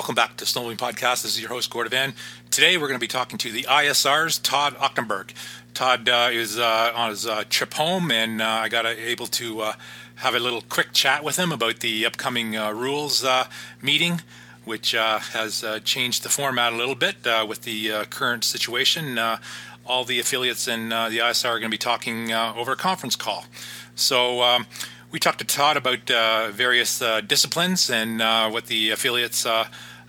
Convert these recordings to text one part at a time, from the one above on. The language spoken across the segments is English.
Welcome back to Snowmobiling Podcast. This is your host, Gordon Van. Today we're going to be talking to the ISR's Todd Achterberg. Todd uh, is uh, on his uh, trip home, and uh, I got able to uh, have a little quick chat with him about the upcoming uh, rules meeting, which has changed the format a little bit with the current situation. all the affiliates and the ISR are going to be talking over a conference call. So, um, we talked to Todd about various disciplines and what the affiliates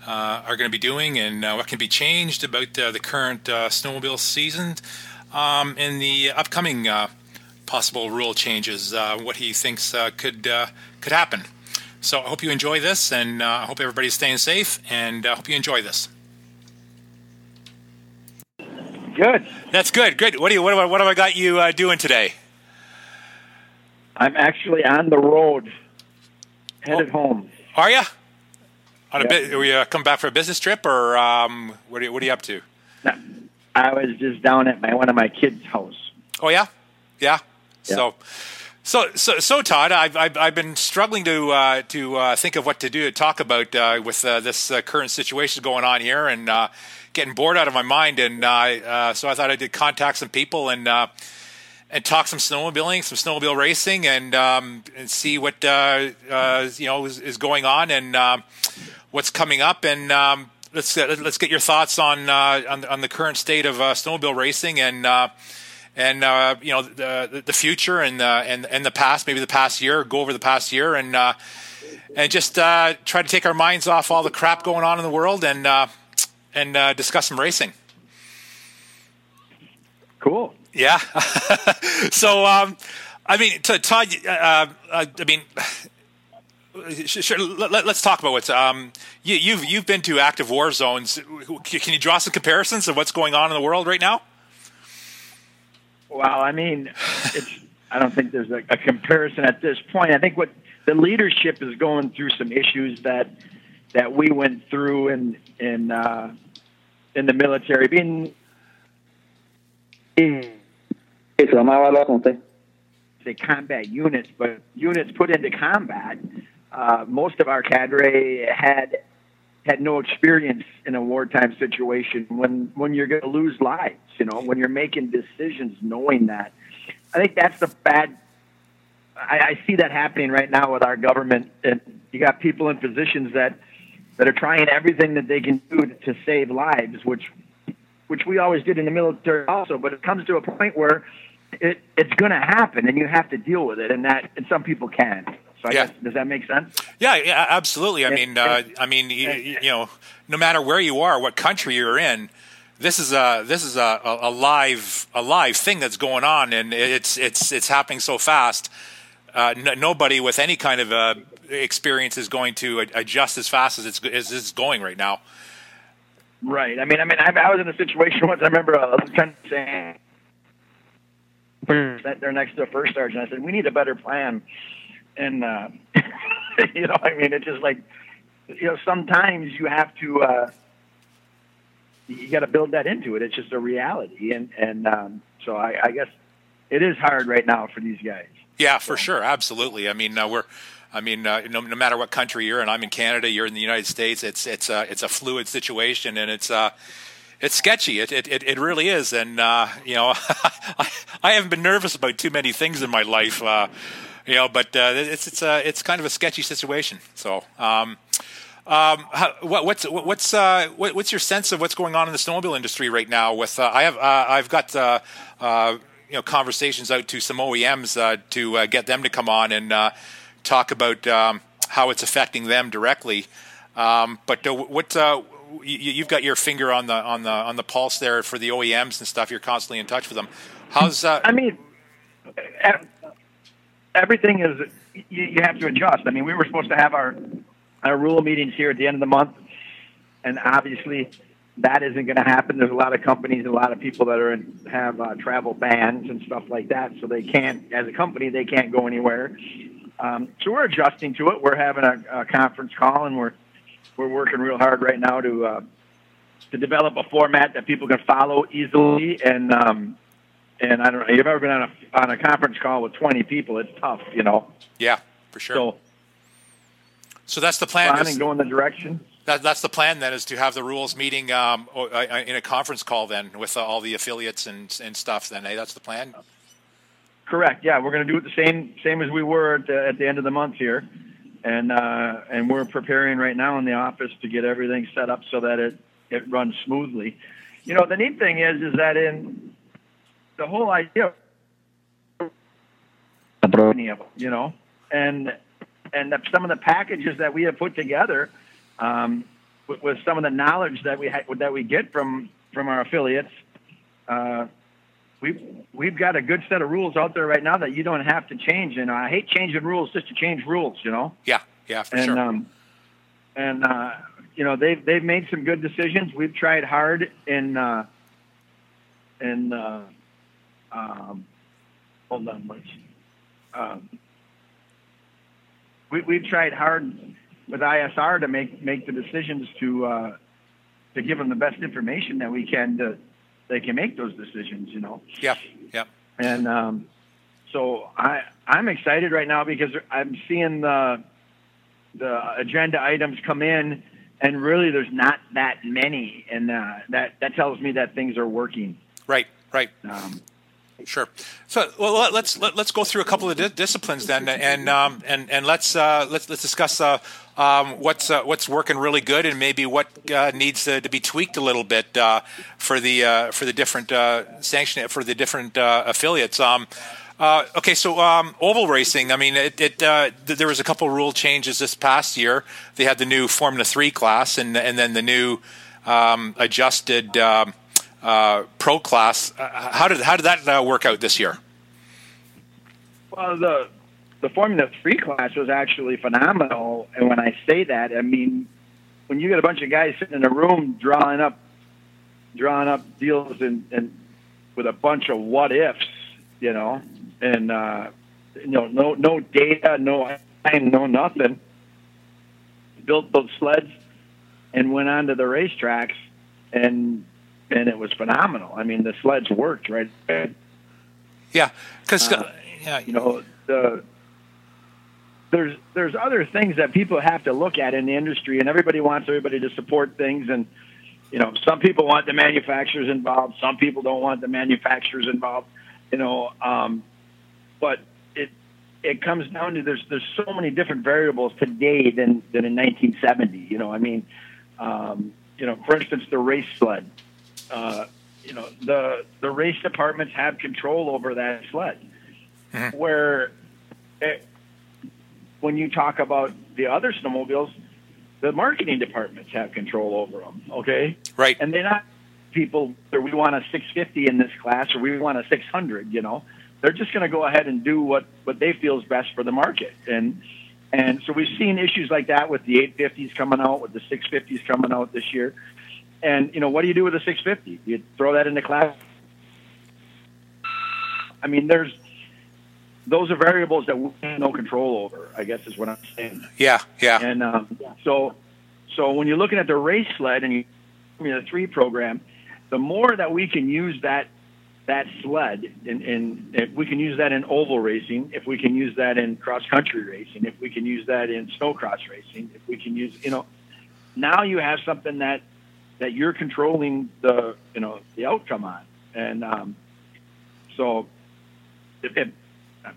are going to be doing and uh, what can be changed about uh, the current snowmobile season um, and the upcoming possible rule changes, what he thinks could could happen. So I hope you enjoy this, and I hope everybody's staying safe, and I hope you enjoy this. Good. That's good. Good. What do you? What have I, what have I got you uh, doing today? I'm actually on the road, headed oh. home. Are you? On a bit, we uh, come back for a business trip, or um, what are you, what are you up to? No, I was just down at my one of my kids' house. Oh yeah, yeah. yeah. So, so, so, so, Todd, I've I've, I've been struggling to uh, to uh, think of what to do to talk about uh, with uh, this uh, current situation going on here, and uh, getting bored out of my mind. And so I thought I did contact some people and and talk some snowmobiling, some snowmobile racing, and um, and see what you know is, is, going on and um, what's coming up, and um, let's let's get your thoughts on uh, on, on, the current state of uh, snowmobile racing and uh, and uh, you know the the future and uh, and and the past, maybe the past year. Go over the past year and uh, and just try to take our minds off all the crap going on in the world and and discuss some racing. Cool. Yeah. so, um, I mean, Todd, I mean, Sure. Let, us talk about what's. Um, you, you've you've been to active war zones. Can you draw some comparisons of what's going on in the world right now? Well, I mean, it's. I don't think there's a, a comparison at this point. I think what the leadership is going through some issues that that we went through in in uh, in the military. Being in, say combat units, but units put into combat uh, most of our cadre had had no experience in a wartime situation. When when you're going to lose lives you know when you're making decisions knowing that. I think that's the bad I, I see that happening right now with our government and you got people in positions that that are trying everything that they can do to save lives which which we always did in the military also but it comes to a point where it it's going to happen and you have to deal with it and that and some people can so I yeah. Guess, does that make sense? Yeah, yeah, absolutely. I mean, uh, I mean, you, you, know, no matter where you are, what country you're in, this is a this is a, a live a live thing that's going on, and it's it's it's happening so fast. Uh, n- nobody with any kind of uh, experience is going to adjust as fast as it's as it's going right now. Right. I mean, I mean, I, I was in a situation once. I remember a lieutenant saying, "Sat there next to a first sergeant." I said, "We need a better plan." and uh, you know, I mean, it's just like you know, sometimes you have to uh, you got to build that into it. It's just a reality, and and um, so I, I guess it is hard right now for these guys. Yeah, for so. sure, absolutely. I mean, uh, we're. I mean, uh, no, no, matter what country you're in, I'm in Canada, you're in the United States. It's it's a it's a fluid situation, and it's uh, it's sketchy. It it it, really is. And uh, you know, I, I haven't been nervous about too many things in my life. Uh, you know, but uh, it's it's uh, it's kind of a sketchy situation. So, um, um, what, what's what's uh, what, what's your sense of what's going on in the snowmobile industry right now? With uh, I have uh, I've got uh, you know conversations out to some OEMs to get them to come on and talk about um, how it's affecting them directly. Um, but what you, have got your finger on the on the on the pulse there for the OEMs and stuff. You're constantly in touch with them. How's uh, I mean, everything is you, you have to adjust. I mean, we were supposed to have our our rule meetings here at the end of the month, and obviously that isn't going to happen. There's a lot of companies, and a lot of people that are in, have uh, travel bans and stuff like that, so they can't, as a company, they can't go anywhere. Um, so we're adjusting to it. We're having a, a conference call, and we're we're working real hard right now to uh, to develop a format that people can follow easily and um, and I don't know. You've ever been on a on a conference call with twenty people? It's tough, you know. Yeah, for sure. So, so that's the plan. Planning, go in the direction. That, that's the plan then, is to have the rules meeting um, in a conference call then with uh, all the affiliates and, and stuff. Then, hey, that's the plan. Correct. Yeah, we're going to do it the same same as we were at the, at the end of the month here, and uh, and we're preparing right now in the office to get everything set up so that it it runs smoothly. You know, the neat thing is is that in the whole idea, you know, and and some of the packages that we have put together um, with, with, some of the knowledge that we ha- that we get from from our affiliates. Uh, we've we've got a good set of rules out there right now that you don't have to change. And I hate changing rules just to change rules, you know. Yeah, yeah, for and, sure. Um, and uh, you know they've they've made some good decisions. We've tried hard in uh, in uh, um, hold on, much. Um, we, we've tried hard with ISR to make make the decisions to uh, to give them the best information that we can to they can make those decisions. You know. Yeah. Yeah. And um, so I I'm excited right now because I'm seeing the the agenda items come in, and really there's not that many, and uh, that that tells me that things are working. Right. Right. Um, Sure. So, well, let's let, us let us go through a couple of di- disciplines then, and um, and and let's uh, let's let's discuss uh, um, what's uh, what's working really good, and maybe what uh, needs to, to, be tweaked a little bit uh, for the uh, for the different sanction for the different affiliates. Um, okay, so um, oval racing. I mean, it, it there was a couple rule changes this past year. They had the new Formula Three class, and and then the new um, adjusted. Uh, pro class. Uh, how did how did that uh, work out this year? Well, the the Formula Three class was actually phenomenal, and when I say that, I mean when you get a bunch of guys sitting in a room drawing up drawing up deals and, and with a bunch of what ifs, you know, and uh, you know, no no data, no time, no nothing. Built those sleds and went on to the racetracks and and it was phenomenal. I mean, the sleds worked right. Yeah, because uh, yeah, you know the there's there's other things that people have to look at in the industry, and everybody wants everybody to support things, and you know some people want the manufacturers involved, some people don't want the manufacturers involved, you know, um, but it it comes down to there's there's so many different variables today than than in 1970. You know, I mean, um, you know, for instance, the race sled uh, you know, the the race departments have control over that sled. Mm-hmm. Where it, when you talk about the other snowmobiles, the marketing departments have control over them. Okay, right, and they're not people. That we want a 650 in this class, or we want a 600. You know, they're just going to go ahead and do what what they feel is best for the market and. And so we've seen issues like that with the 850s coming out, with the 650s coming out this year. And you know, what do you do with a 650? You throw that into class. I mean, there's those are variables that we have no control over. I guess is what I'm saying. Yeah, yeah. And um, so, so when you're looking at the race sled and you know the three program, the more that we can use that that sled, and, and if we can use that in oval racing, if we can use that in cross country racing, if we can use that in snowcross racing, if we can use, you know, now you have something that that you're controlling the you know the outcome on, and um, so it, it,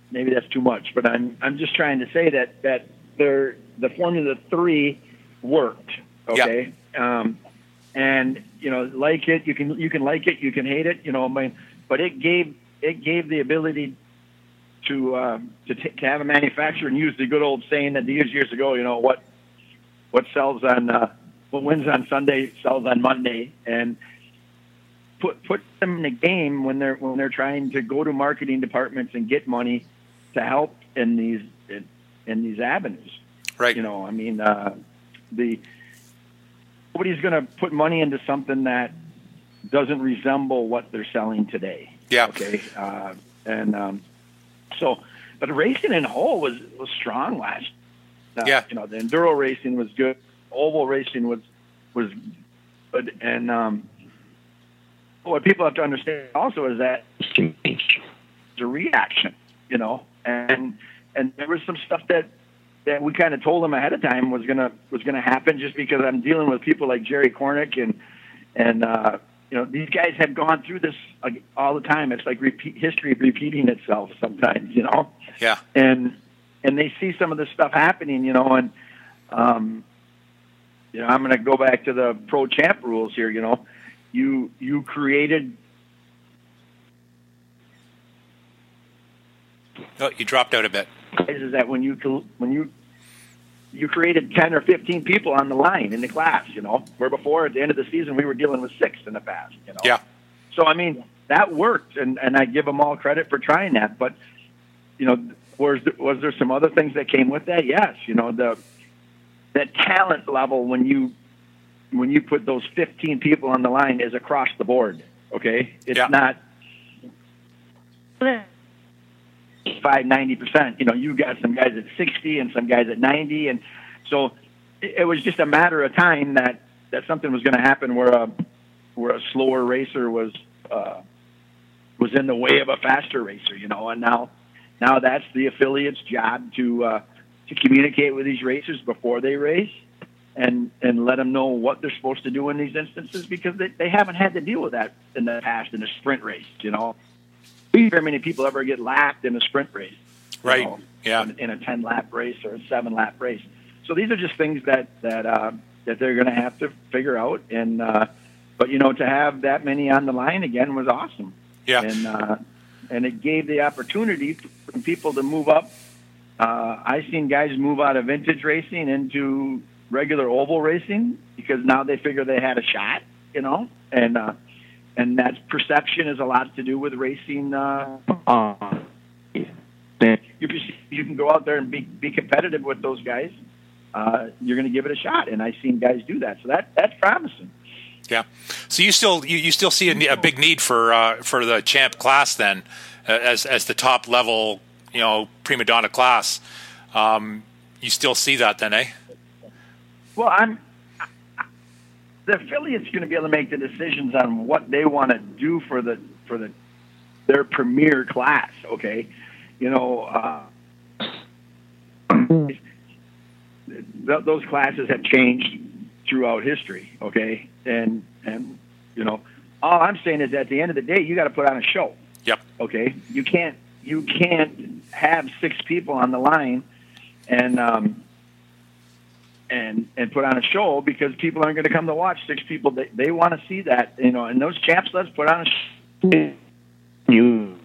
maybe that's too much, but I'm I'm just trying to say that that there the Formula Three worked, okay, um, and you know like it you can you can like it you can hate it you know I mean, but it gave it gave the ability to um, to, t- to have a manufacturer and use the good old saying that they used years ago. You know what what sells on uh, what wins on Sunday sells on Monday, and put put them in a game when they're when they're trying to go to marketing departments and get money to help in these in, in these avenues. Right. You know, I mean, uh, the nobody's going to put money into something that doesn't resemble what they're selling today. Yeah. Okay. Uh, and um, so, but racing in whole was was strong last. Uh, yeah. You know, the enduro racing was good oval racing was was good, and um, what people have to understand also is that it's a reaction, you know, and and there was some stuff that that we kind of told them ahead of time was gonna was gonna happen, just because I'm dealing with people like Jerry Cornick and and uh, you know these guys have gone through this all the time. It's like repeat history repeating itself sometimes, you know. Yeah. And and they see some of this stuff happening, you know, and um, you know I'm going to go back to the pro champ rules here. You know, you you created. Oh, you dropped out a bit. Is that when you when you you created 10 or 15 people on the line in the class, you know, where before at the end of the season we were dealing with six in the past, you know. Yeah. So, I mean, that worked, and, and I give them all credit for trying that. But, you know, was, was there some other things that came with that? Yes. You know, the, the talent level when you, when you put those 15 people on the line is across the board, okay? It's Yeah. not five ninety percent. You know, you got some guys at sixty and some guys at ninety, and so it, it was just a matter of time that that something was going to happen where a where a slower racer was uh, was in the way of a faster racer. You know, and now now that's the affiliate's job to uh, to communicate with these racers before they race. And, and let them know what they're supposed to do in these instances because they, they haven't had to deal with that in the past in a sprint race, you know very many people ever get lapped in a sprint race. you Right. know, Yeah. In, in a ten lap race or a seven lap race. So these are just things that that uh, that they're going to have to figure out. And uh, but you know to have that many on the line again was awesome. Yeah. And uh, and it gave the opportunity for people to move up. Uh, I've seen guys move out of vintage racing into regular oval racing because now they figure they had a shot, you know, and uh, and that perception has a lot to do with racing. Uh, you, you can go out there and be be competitive with those guys. Uh, you're going to give it a shot, and I've seen guys do that. So that that's promising. Yeah. So you still you, you still see a, a big need for uh, for the champ class then, uh, as as the top level you know prima donna class. Um, you still see that then, eh? Well, I'm the affiliate's going to be able to make the decisions on what they want to do for the for the their premier class. Okay, you know, uh, those classes have changed throughout history. Okay, and and you know, all I'm saying is at the end of the day, you got to put on a show. Yep. Okay, you can't you can't have six people on the line and um, and and put on a show because people aren't going to come to watch six people. They they want to see that you know. And those champs let's put on a show. you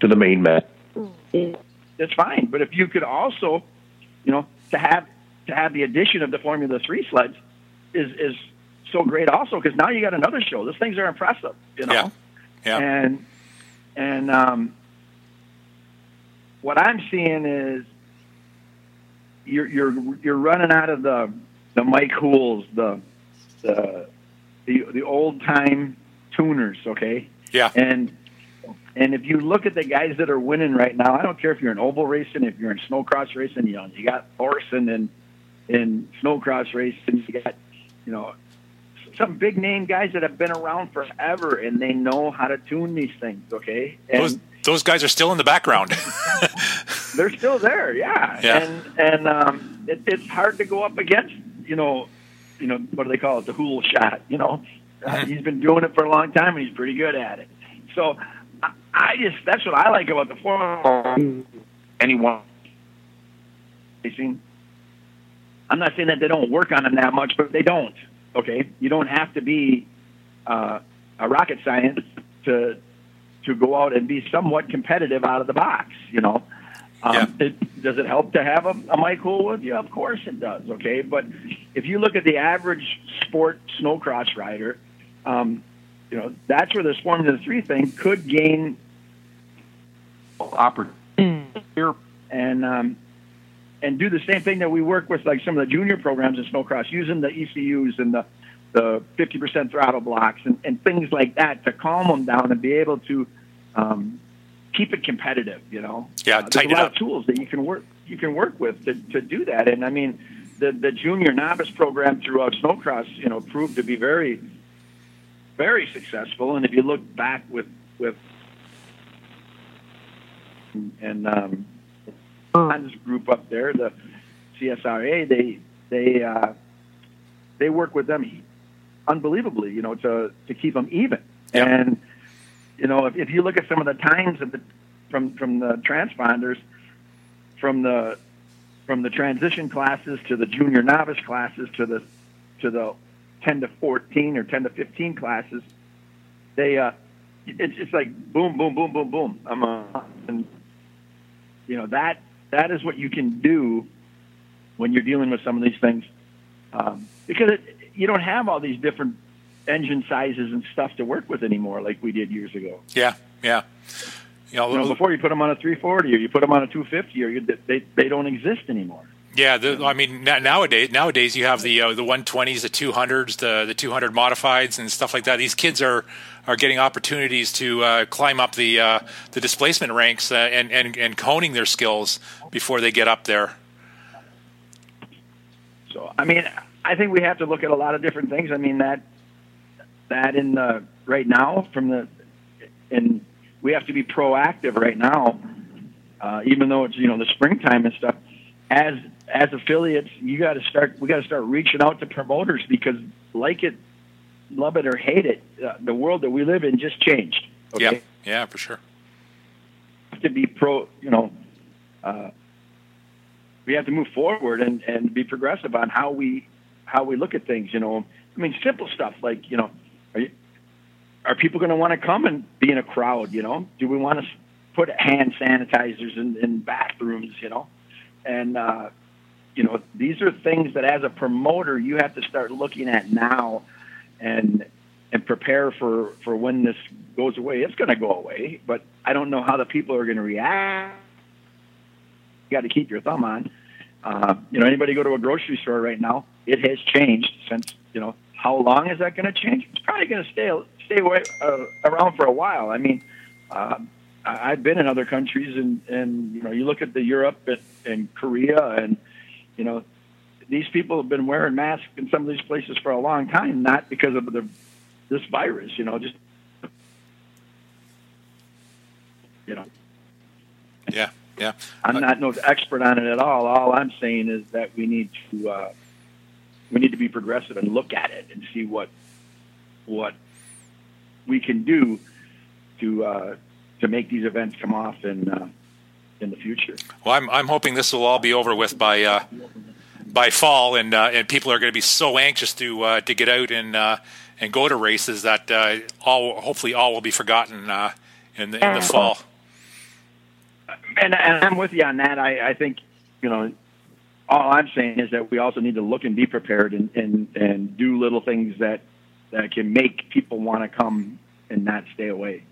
to the main mat. That's fine. But if you could also, you know, to have to have the addition of the Formula Three sleds is is so great also because now you got another show. Those things are impressive. You know. Yeah. Yeah. And and um, what I'm seeing is you're you're you're running out of the the Mike Hools, the the the, the old time tuners, okay? Yeah. And and if you look at the guys that are winning right now, I don't care if you're in oval racing, if you're in snowcross racing, you know, you got Thorson and in snowcross racing, you got you know some big name guys that have been around forever and they know how to tune these things, okay? And Those those guys are still in the background. they're still there, yeah. Yeah. And and um, it, it's hard to go up against, you know, you know what do they call it, the Hool shot. You know, uh, Mhm. he's been doing it for a long time and he's pretty good at it. So I, I just that's what I like about the form. Anyone racing. I'm not saying that they don't work on them that much, but they don't. Okay, you don't have to be uh, a rocket science to to go out and be somewhat competitive out of the box. You know, um, Yeah. it, does it help to have a, a Mike with you? Of course it does. Okay, but if you look at the average sport snowcross rider, um, you know that's where this Formula Three thing could gain opportunity and um, and do the same thing that we work with like some of the junior programs in snowcross using the ECUs and the the 50% throttle blocks and, and things like that to calm them down and be able to um, keep it competitive. You know, Yeah, uh, there's a lot up. of tools that you can work you can work with to, to do that. And I mean, the the junior novice program throughout snowcross, you know, proved to be very very successful. And if you look back with with and um, Hans group up there, the CSRA, they they uh, they work with them unbelievably, you know, to to keep them even. And you know, if, if you look at some of the times of the from from the transponders, from the from the transition classes to the junior novice classes to the to the 10 to 14 or 10 to 15 classes, they uh, it's it's like boom, boom, boom, boom, boom. I'm uh, and you know that that is what you can do when you're dealing with some of these things, um, because it, you don't have all these different engine sizes and stuff to work with anymore like we did years ago. Yeah, yeah. You know, you know before you put them on a 340 or you put them on a 250 or you, they they don't exist anymore. Yeah, the, I mean nowadays nowadays you have the uh, the 120s, the 200s, the the 200 modifieds and stuff like that. These kids are are getting opportunities to uh, climb up the uh, the displacement ranks uh, and and and honing their skills before they get up there. So I mean, I think we have to look at a lot of different things. I mean that that in the right now from the and we have to be proactive right now, uh, even though it's you know the springtime and stuff. As as affiliates, you got to start. We got to start reaching out to promoters because, like it, love it or hate it, uh, the world that we live in just changed. Okay? Yeah, yeah, for sure. To be pro, you know, uh, we have to move forward and and be progressive on how we how we look at things. You know, I mean, simple stuff like you know, are you, are people going to want to come and be in a crowd? You know, do we want to put hand sanitizers in, in bathrooms? You know, and uh, you know these are things that as a promoter you have to start looking at now, and and prepare for for when this goes away. It's going to go away, but I don't know how the people are going to react. You got to keep your thumb on. Uh, you know, anybody go to a grocery store right now? It has changed since you know. How long is that going to change? It's probably going to stay stay away, uh, around for a while. I mean, uh, I've been in other countries, and and you know, you look at the Europe and, and Korea, and you know, these people have been wearing masks in some of these places for a long time, not because of the this virus. You know, just you know. Yeah, yeah. I'm not no expert on it at all. All I'm saying is that we need to uh, we need to be progressive and look at it and see what what we can do to uh, to make these events come off in uh, in the future. Well, I'm I'm hoping this will all be over with by uh, by fall, and uh, and people are going to be so anxious to uh, to get out and uh, and go to races that all hopefully all will be forgotten in the in the fall. And, and I'm with you on that. I, I think you know all I'm saying is that we also need to look and be prepared and, and, and do little things that that can make people want to come and not stay away.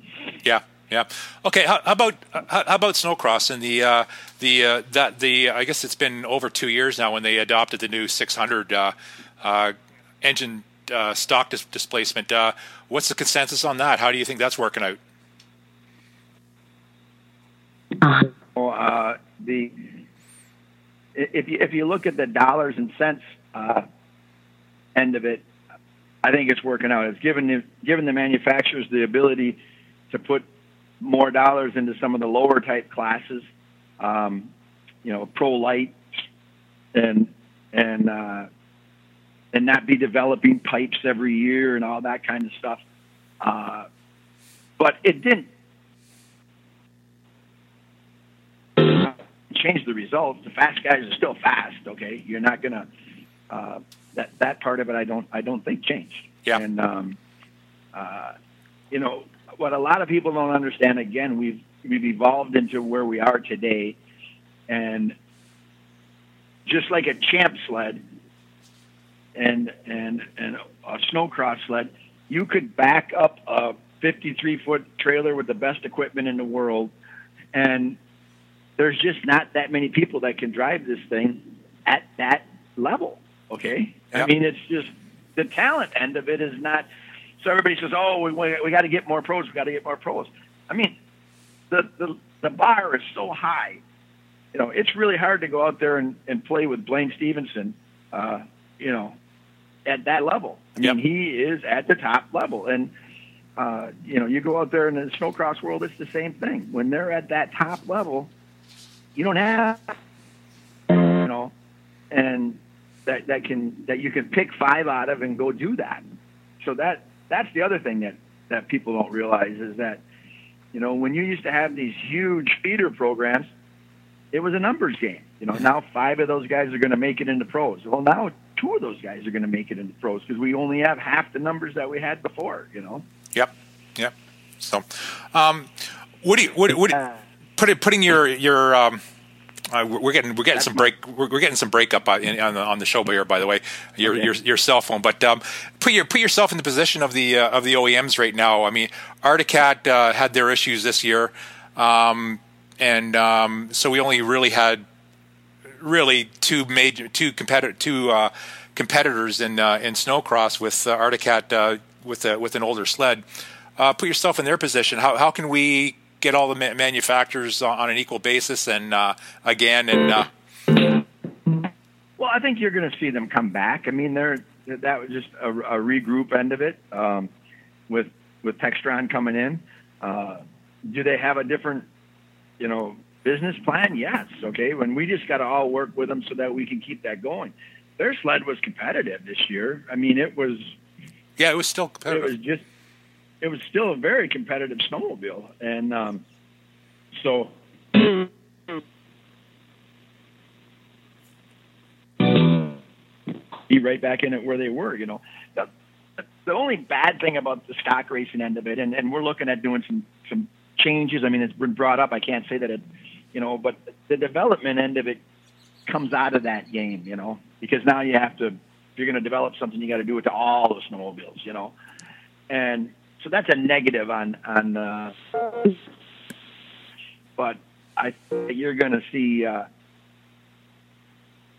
Yeah, yeah. Okay. How, how about how, how, about snowcross and the uh, the uh, that the I guess it's been over two years now when they adopted the new 600 uh, uh, engine uh, stock dis- displacement. Uh, what's the consensus on that? How do you think that's working out? Well, the if you if you look at the dollars and cents end of it, I think it's working out. It's given the, given the manufacturers the ability to put more dollars into some of the lower type classes, um, you know, pro light, and and uh, and not be developing pipes every year and all that kind of stuff. Uh, but it didn't change the results. The fast guys are still fast. Okay, you're not gonna. Uh, that that part of it I don't I don't think changed. Yeah. And um, uh, you know what a lot of people don't understand. Again, we've we've evolved into where we are today, and just like a champ sled and and and a snowcross sled, you could back up a 53 foot trailer with the best equipment in the world, and there's just not that many people that can drive this thing at that level. Okay, Yep. I mean it's just the talent end of it is not. So everybody says, "Oh, we we, we got to get more pros. We got to get more pros." I mean, the the the bar is so high. You know, it's really hard to go out there and, and play with Blaine Stevenson. Uh, you know, at that level. I mean, Yep. he is at the top level, and uh, you know, you go out there in the snowcross world, it's the same thing. When they're at that top level, you don't have, you know, and that that can that you can pick five out of and go do that. So that that's the other thing that that people don't realize is that you know when you used to have these huge feeder programs, it was a numbers game. You know now five of those guys are going to make it into pros. Well now two of those guys are going to make it into pros because we only have half the numbers that we had before. You know. Yep. Yep. So, um, what do you what, what put, putting your your um, uh, we're getting we're getting some break we're, we're getting some breakup on, on the on the show here by the way. Your okay. your, your cell phone. But um, put your put yourself in the position of the uh, of the OEMs right now. I mean Arctic Cat uh, had their issues this year. Um, and um, so we only really had really two major two competitor two uh, competitors in uh, in snowcross with uh, Arctic Cat with with an older sled. Put yourself in their position. How how can we get all the ma- manufacturers on an equal basis and uh, again and uh... well i think you're going to see them come back. I mean they're that was just a, a regroup end of it um, with with textron coming in. Uh, do they have a different you know business plan? Yes okay when we just got to all work with them so that we can keep that going. Their sled was competitive this year. I mean it was yeah it was still competitive. it was just it was still a very competitive snowmobile, and um, so. Be right back in it where they were, you know. The, the only bad thing about the stock racing end of it, and, and we're looking at doing some some changes. I mean, it's been brought up. I can't say that it, you know, but the development end of it comes out of that game, you know, because now you have to, if you're going to develop something, you got to do it to all the snowmobiles, you know, and so that's a negative on on. Uh, but I think you're going to see uh,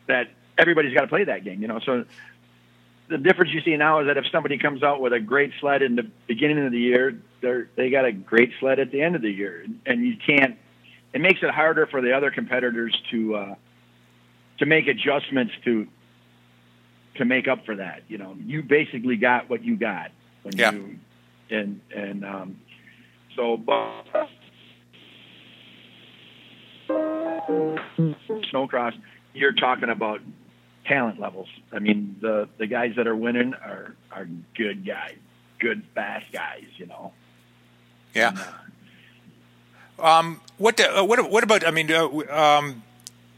that everybody's got to play that game. You know, so the difference you see now is that if somebody comes out with a great sled in the beginning of the year, they they got a great sled at the end of the year, and you can't. It makes it harder for the other competitors to uh, to make adjustments to to make up for that. You know, you basically got what you got when yeah. you and and um, so but snowcross you're talking about talent levels. I mean the the guys that are winning are are good guys good fast guys you know? Yeah. And, uh, um what uh, what what about i mean uh, um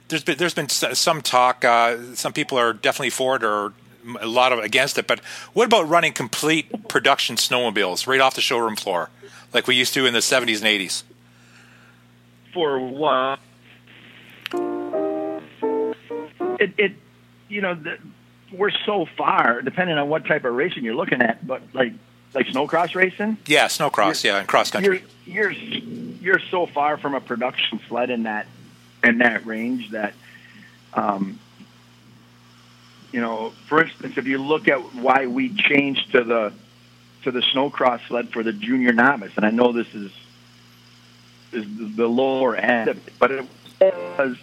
there's been there's been some talk uh, some people are definitely for it or a lot of against it. But what about running complete production snowmobiles right off the showroom floor, like we used to in the '70s and '80s? For what? It, it you know, the, we're so far, depending on what type of racing you're looking at, but like like snowcross racing. Yeah, snowcross. Yeah, and cross country. You're, you're you're so far from a production sled in that in that range that um, you know, for instance, if you look at why we changed to the to the snowcross sled for the junior novice, and I know this is is the lower end of it, but it was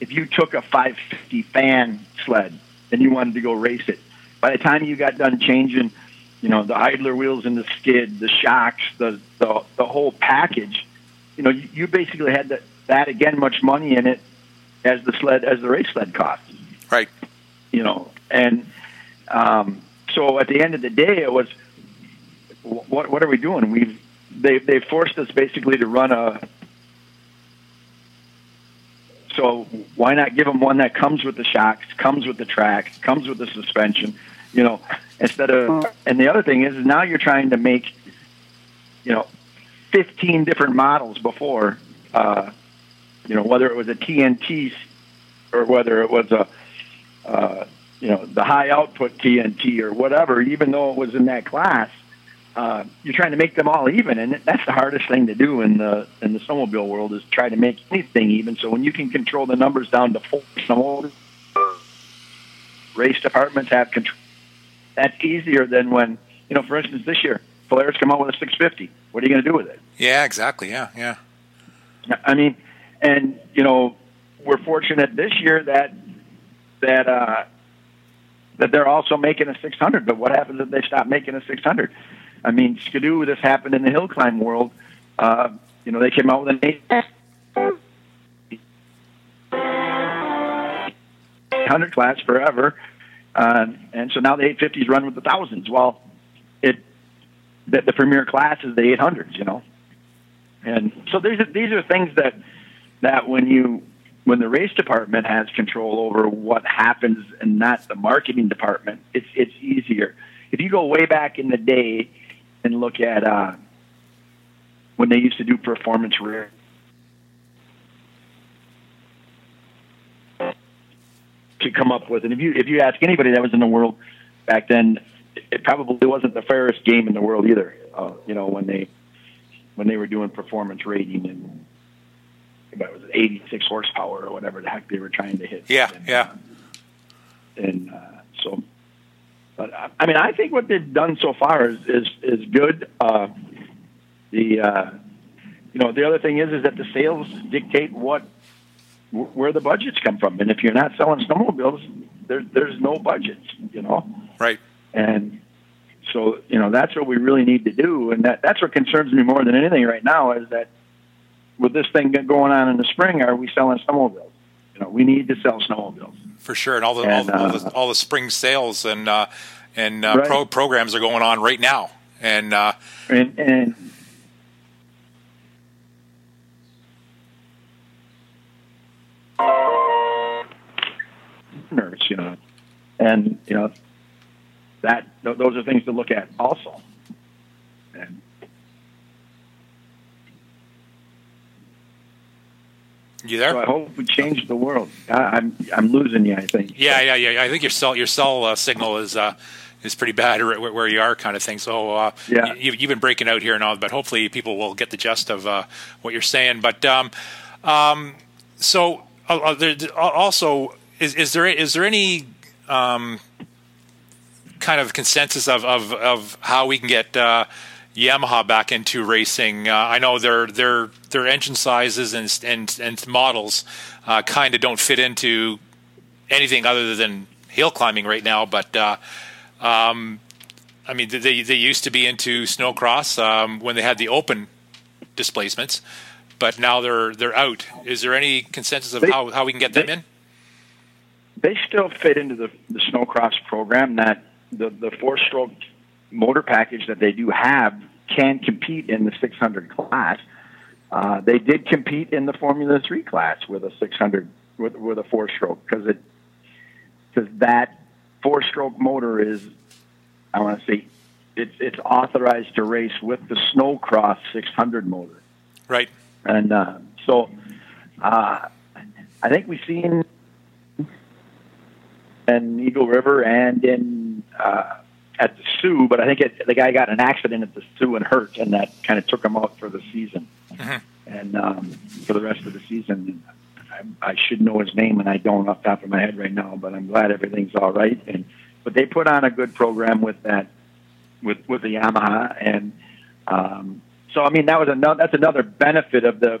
if you took a 550 fan sled and you wanted to go race it, by the time you got done changing, you know, the idler wheels and the skid, the shocks, the the, the whole package, you know, you, you basically had that that again much money in it as the sled as the race sled cost. Right you know, and um, so at the end of the day, it was what what are we doing? We they they forced us basically to run a. So why not give them one that comes with the shocks, comes with the track, comes with the suspension, you know, instead of. And the other thing is, is now you're trying to make, you know, 15 different models before, uh, you know, whether it was a TNT or whether it was a uh, you know, the high output TNT or whatever, even though it was in that class, uh, you're trying to make them all even, and that's the hardest thing to do in the in the snowmobile world is try to make anything even. So when you can control the numbers down to four snowmobiles, race departments have control. That's easier than when you know, for instance, this year Polaris come out with a 650. What are you going to do with it? Yeah, exactly. Yeah, yeah. I mean, and you know, we're fortunate this year that that uh, that they're also making a 600. But what happens if they stop making a 600? I mean, Skidoo, this happened in the hill climb world. Uh, you know, they came out with an eight. 800 class forever, uh, and so now the 850s run with the thousands. Well, it the, the premier class is the 800s, you know, and so these are these are things that that when you when the race department has control over what happens and not the marketing department, it's it's easier. If you go way back in the day and look at uh, when they used to do performance rear to come up with, and if you if you ask anybody that was in the world back then, it probably wasn't the fairest game in the world either. Uh, you know when they when they were doing performance rating and it was 86 horsepower or whatever the heck they were trying to hit. Yeah, and, yeah. Uh, and uh, so, but uh, I mean, I think what they've done so far is is, is good. Uh, the uh, you know the other thing is is that the sales dictate what where the budgets come from, and if you're not selling snowmobiles, there's there's no budgets, you know. Right. And so you know that's what we really need to do, and that that's what concerns me more than anything right now is that with this thing going on in the spring, are we selling snowmobiles? You know, we need to sell snowmobiles for sure, and all the And, all, all the uh, all the spring sales and uh, and uh, Right. pro programs are going on right now, and uh, and and nurse, you know, and you know that those are things to look at also. And you there? so I hope we change the world. I, I'm I'm losing you. I think. Yeah, yeah, yeah. I think your cell your cell uh, signal is uh, is pretty bad where, where you are, kind of thing. So uh, Yeah. you, you've been breaking out here and all, but hopefully people will get the gist of uh, what you're saying. But um, um, so uh, uh, there, also, is, is there is there any um, kind of consensus of, of, of how we can get uh, Yamaha back into racing? Uh, I know their their their engine sizes and and, and models uh, kind of don't fit into anything other than hill climbing right now. But uh, um, I mean, they they used to be into snowcross um, when they had the open displacements, but now they're they're out. Is there any consensus of They- how, how we can get them in? they still fit into the the snowcross program that the the four stroke motor package that they do have can compete in the 600 class. Uh, they did compete in the Formula Three class with a 600 with with a four stroke because it because that four stroke motor is I want to say it's it's authorized to race with the snowcross 600 motor. Right. And uh, so uh, I think we've seen in Eagle River and in uh, at the Soo, but I think it, the guy got an accident at the Soo and hurt, and that kind of took him out for the season. Mhm. And um, for the rest of the season, I, I should know his name, and I don't off the top of my head right now. But I'm glad everything's all right. And but they put on a good program with that with with the Yamaha, and um, so I mean that was another that's another benefit of the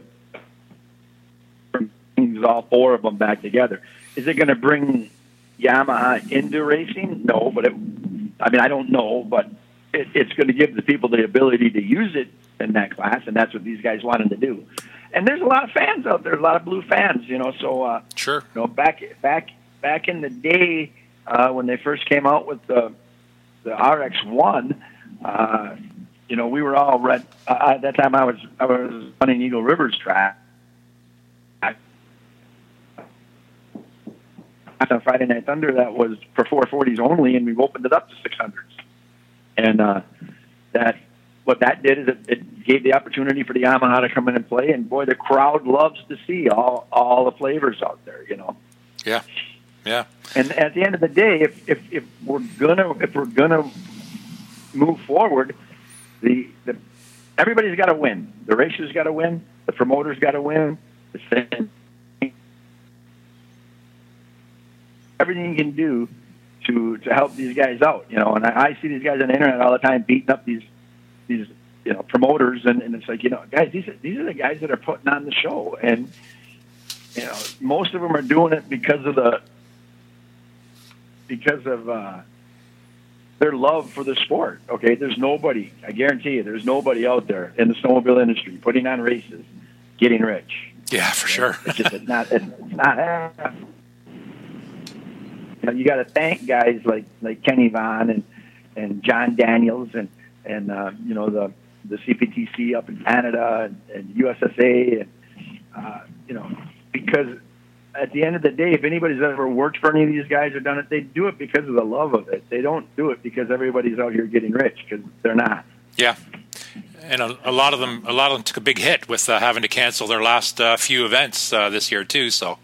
brings all four of them back together. Is it going to bring Yamaha into racing? No, but it, I mean I don't know, but it, it's going to give the people the ability to use it in that class, and that's what these guys wanted to do. And there's a lot of fans out there, a lot of blue fans, you know. So uh, Sure. you know, back back back in the day uh, when they first came out with the the RX one, uh, you know, we were all red. Uh, at that time, I was I was running Eagle Rivers track. On Friday Night Thunder, that was for 440s only, and we've opened it up to 600s. And uh, that what that did is it, it gave the opportunity for the Yamaha to come in and play, and boy, the crowd loves to see all all the flavors out there, you know. Yeah. Yeah. And at the end of the day, if if, if we're gonna if we're gonna move forward, the the everybody's got to win. The racers got to win. The promoters got to win. The fan- everything you can do to to help these guys out, you know. And I, I see these guys on the internet all the time beating up these these you know promoters, and, and it's like you know, guys, these are, these are the guys that are putting on the show, and you know, most of them are doing it because of the because of uh, their love for the sport. Okay, there's nobody. I guarantee you, there's nobody out there in the snowmobile industry putting on races, getting rich. Yeah, for sure. It's just it's not. It's not. You know, you got to thank guys like like Kenny Vaughn and and John Daniels and and uh, you know the the CPTC up in Canada and, and USSA and uh, you know because at the end of the day, if anybody's ever worked for any of these guys or done it, they do it because of the love of it. They don't do it because everybody's out here getting rich because they're not. Yeah, and a, a, lot of them, a lot of them took a big hit with uh, having to cancel their last uh, few events uh, this year too. So,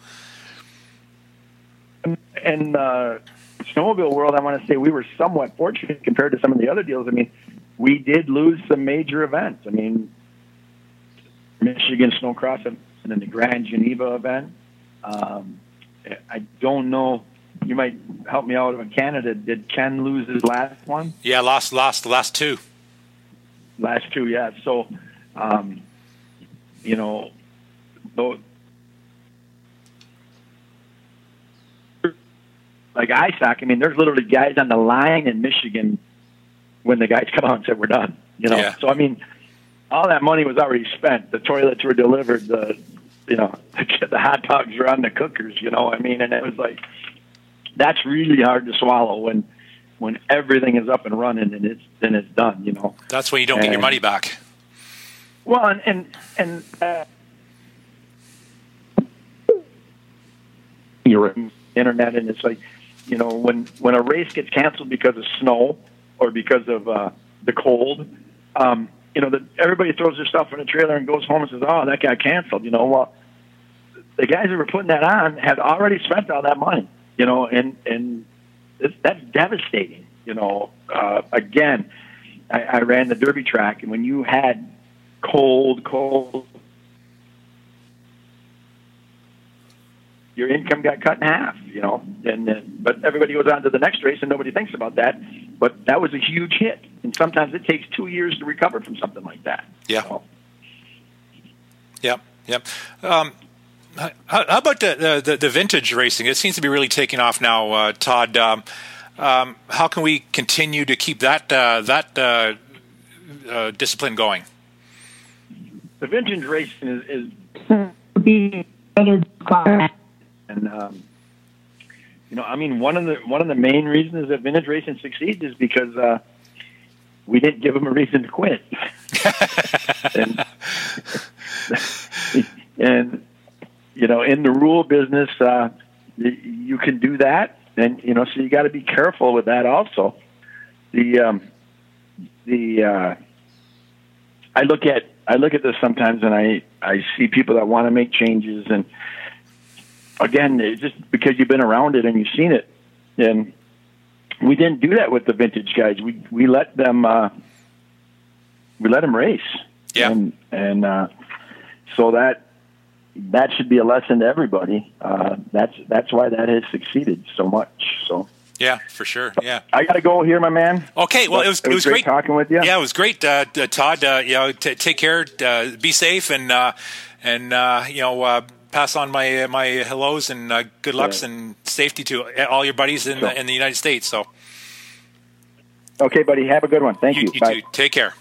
and the snowmobile world, I want to say we were somewhat fortunate compared to some of the other deals. I mean, we did lose some major events. I mean, Michigan Snowcross and then the Grand Geneva event. Um, I don't know. You might help me out in Canada. Did Ken lose his last one? Yeah, lost, lost last two. Last two, yeah. So, um, you know, though, like ISOC, I mean, there's literally guys on the line in Michigan when the guys come out and said we're done. You know, Yeah. so I mean, all that money was already spent. The toilets were delivered. The you know the hot dogs were on the cookers. You know, I mean, and it was like that's really hard to swallow when when everything is up and running and it's and it's done. You know. That's when you don't get your money back. Well, and and, and uh, You're right. internet, and it's like, you know, when when a race gets canceled because of snow or because of uh, the cold, um, you know, that everybody throws their stuff in a trailer and goes home and says, "Oh, that got canceled." You know, well, the guys that were putting that on had already spent all that money. You know, and and it's, that's devastating. You know, uh, again, I, I ran the Derby track, and when you had cold, cold your income got cut in half, you know. And then, but everybody goes on to the next race, and nobody thinks about that. But that was a huge hit, and sometimes it takes two years to recover from something like that. Yeah. So, Yep, yep. Um, how, how about the, the the vintage racing? It seems to be really taking off now, uh, Todd. Um, um, how can we continue to keep that uh, that uh, uh, discipline going? the vintage racing is, is be other class. And um, you know, I mean, one of the one of the main reasons that vintage racing succeeds is because uh, we didn't give them a reason to quit. and, and you know, in the rule business, uh, you can do that, and you know, so you got to be careful with that. Also, the um, the uh, I look at I look at this sometimes, and I I see people that want to make changes, and again, it's just because you've been around it and you've seen it, and we didn't do that with the vintage guys. We we let them uh, we let them race, Yeah. and and uh, so that that should be a lesson to everybody. Uh, that's that's why that has succeeded so much. So Yeah, for sure. Yeah. I got to go here, my man. Okay. Well, But it was it was great talking with you. Yeah, it was great, uh, uh, Todd. Uh, you know, t- take care, uh, be safe, and uh, and uh, you know, uh, pass on my my hellos and uh, good lucks Yeah. and safety to all your buddies in Sure. the, in the United States. So Okay, buddy. Have a good one. Thank you. you Bye. too. Take care.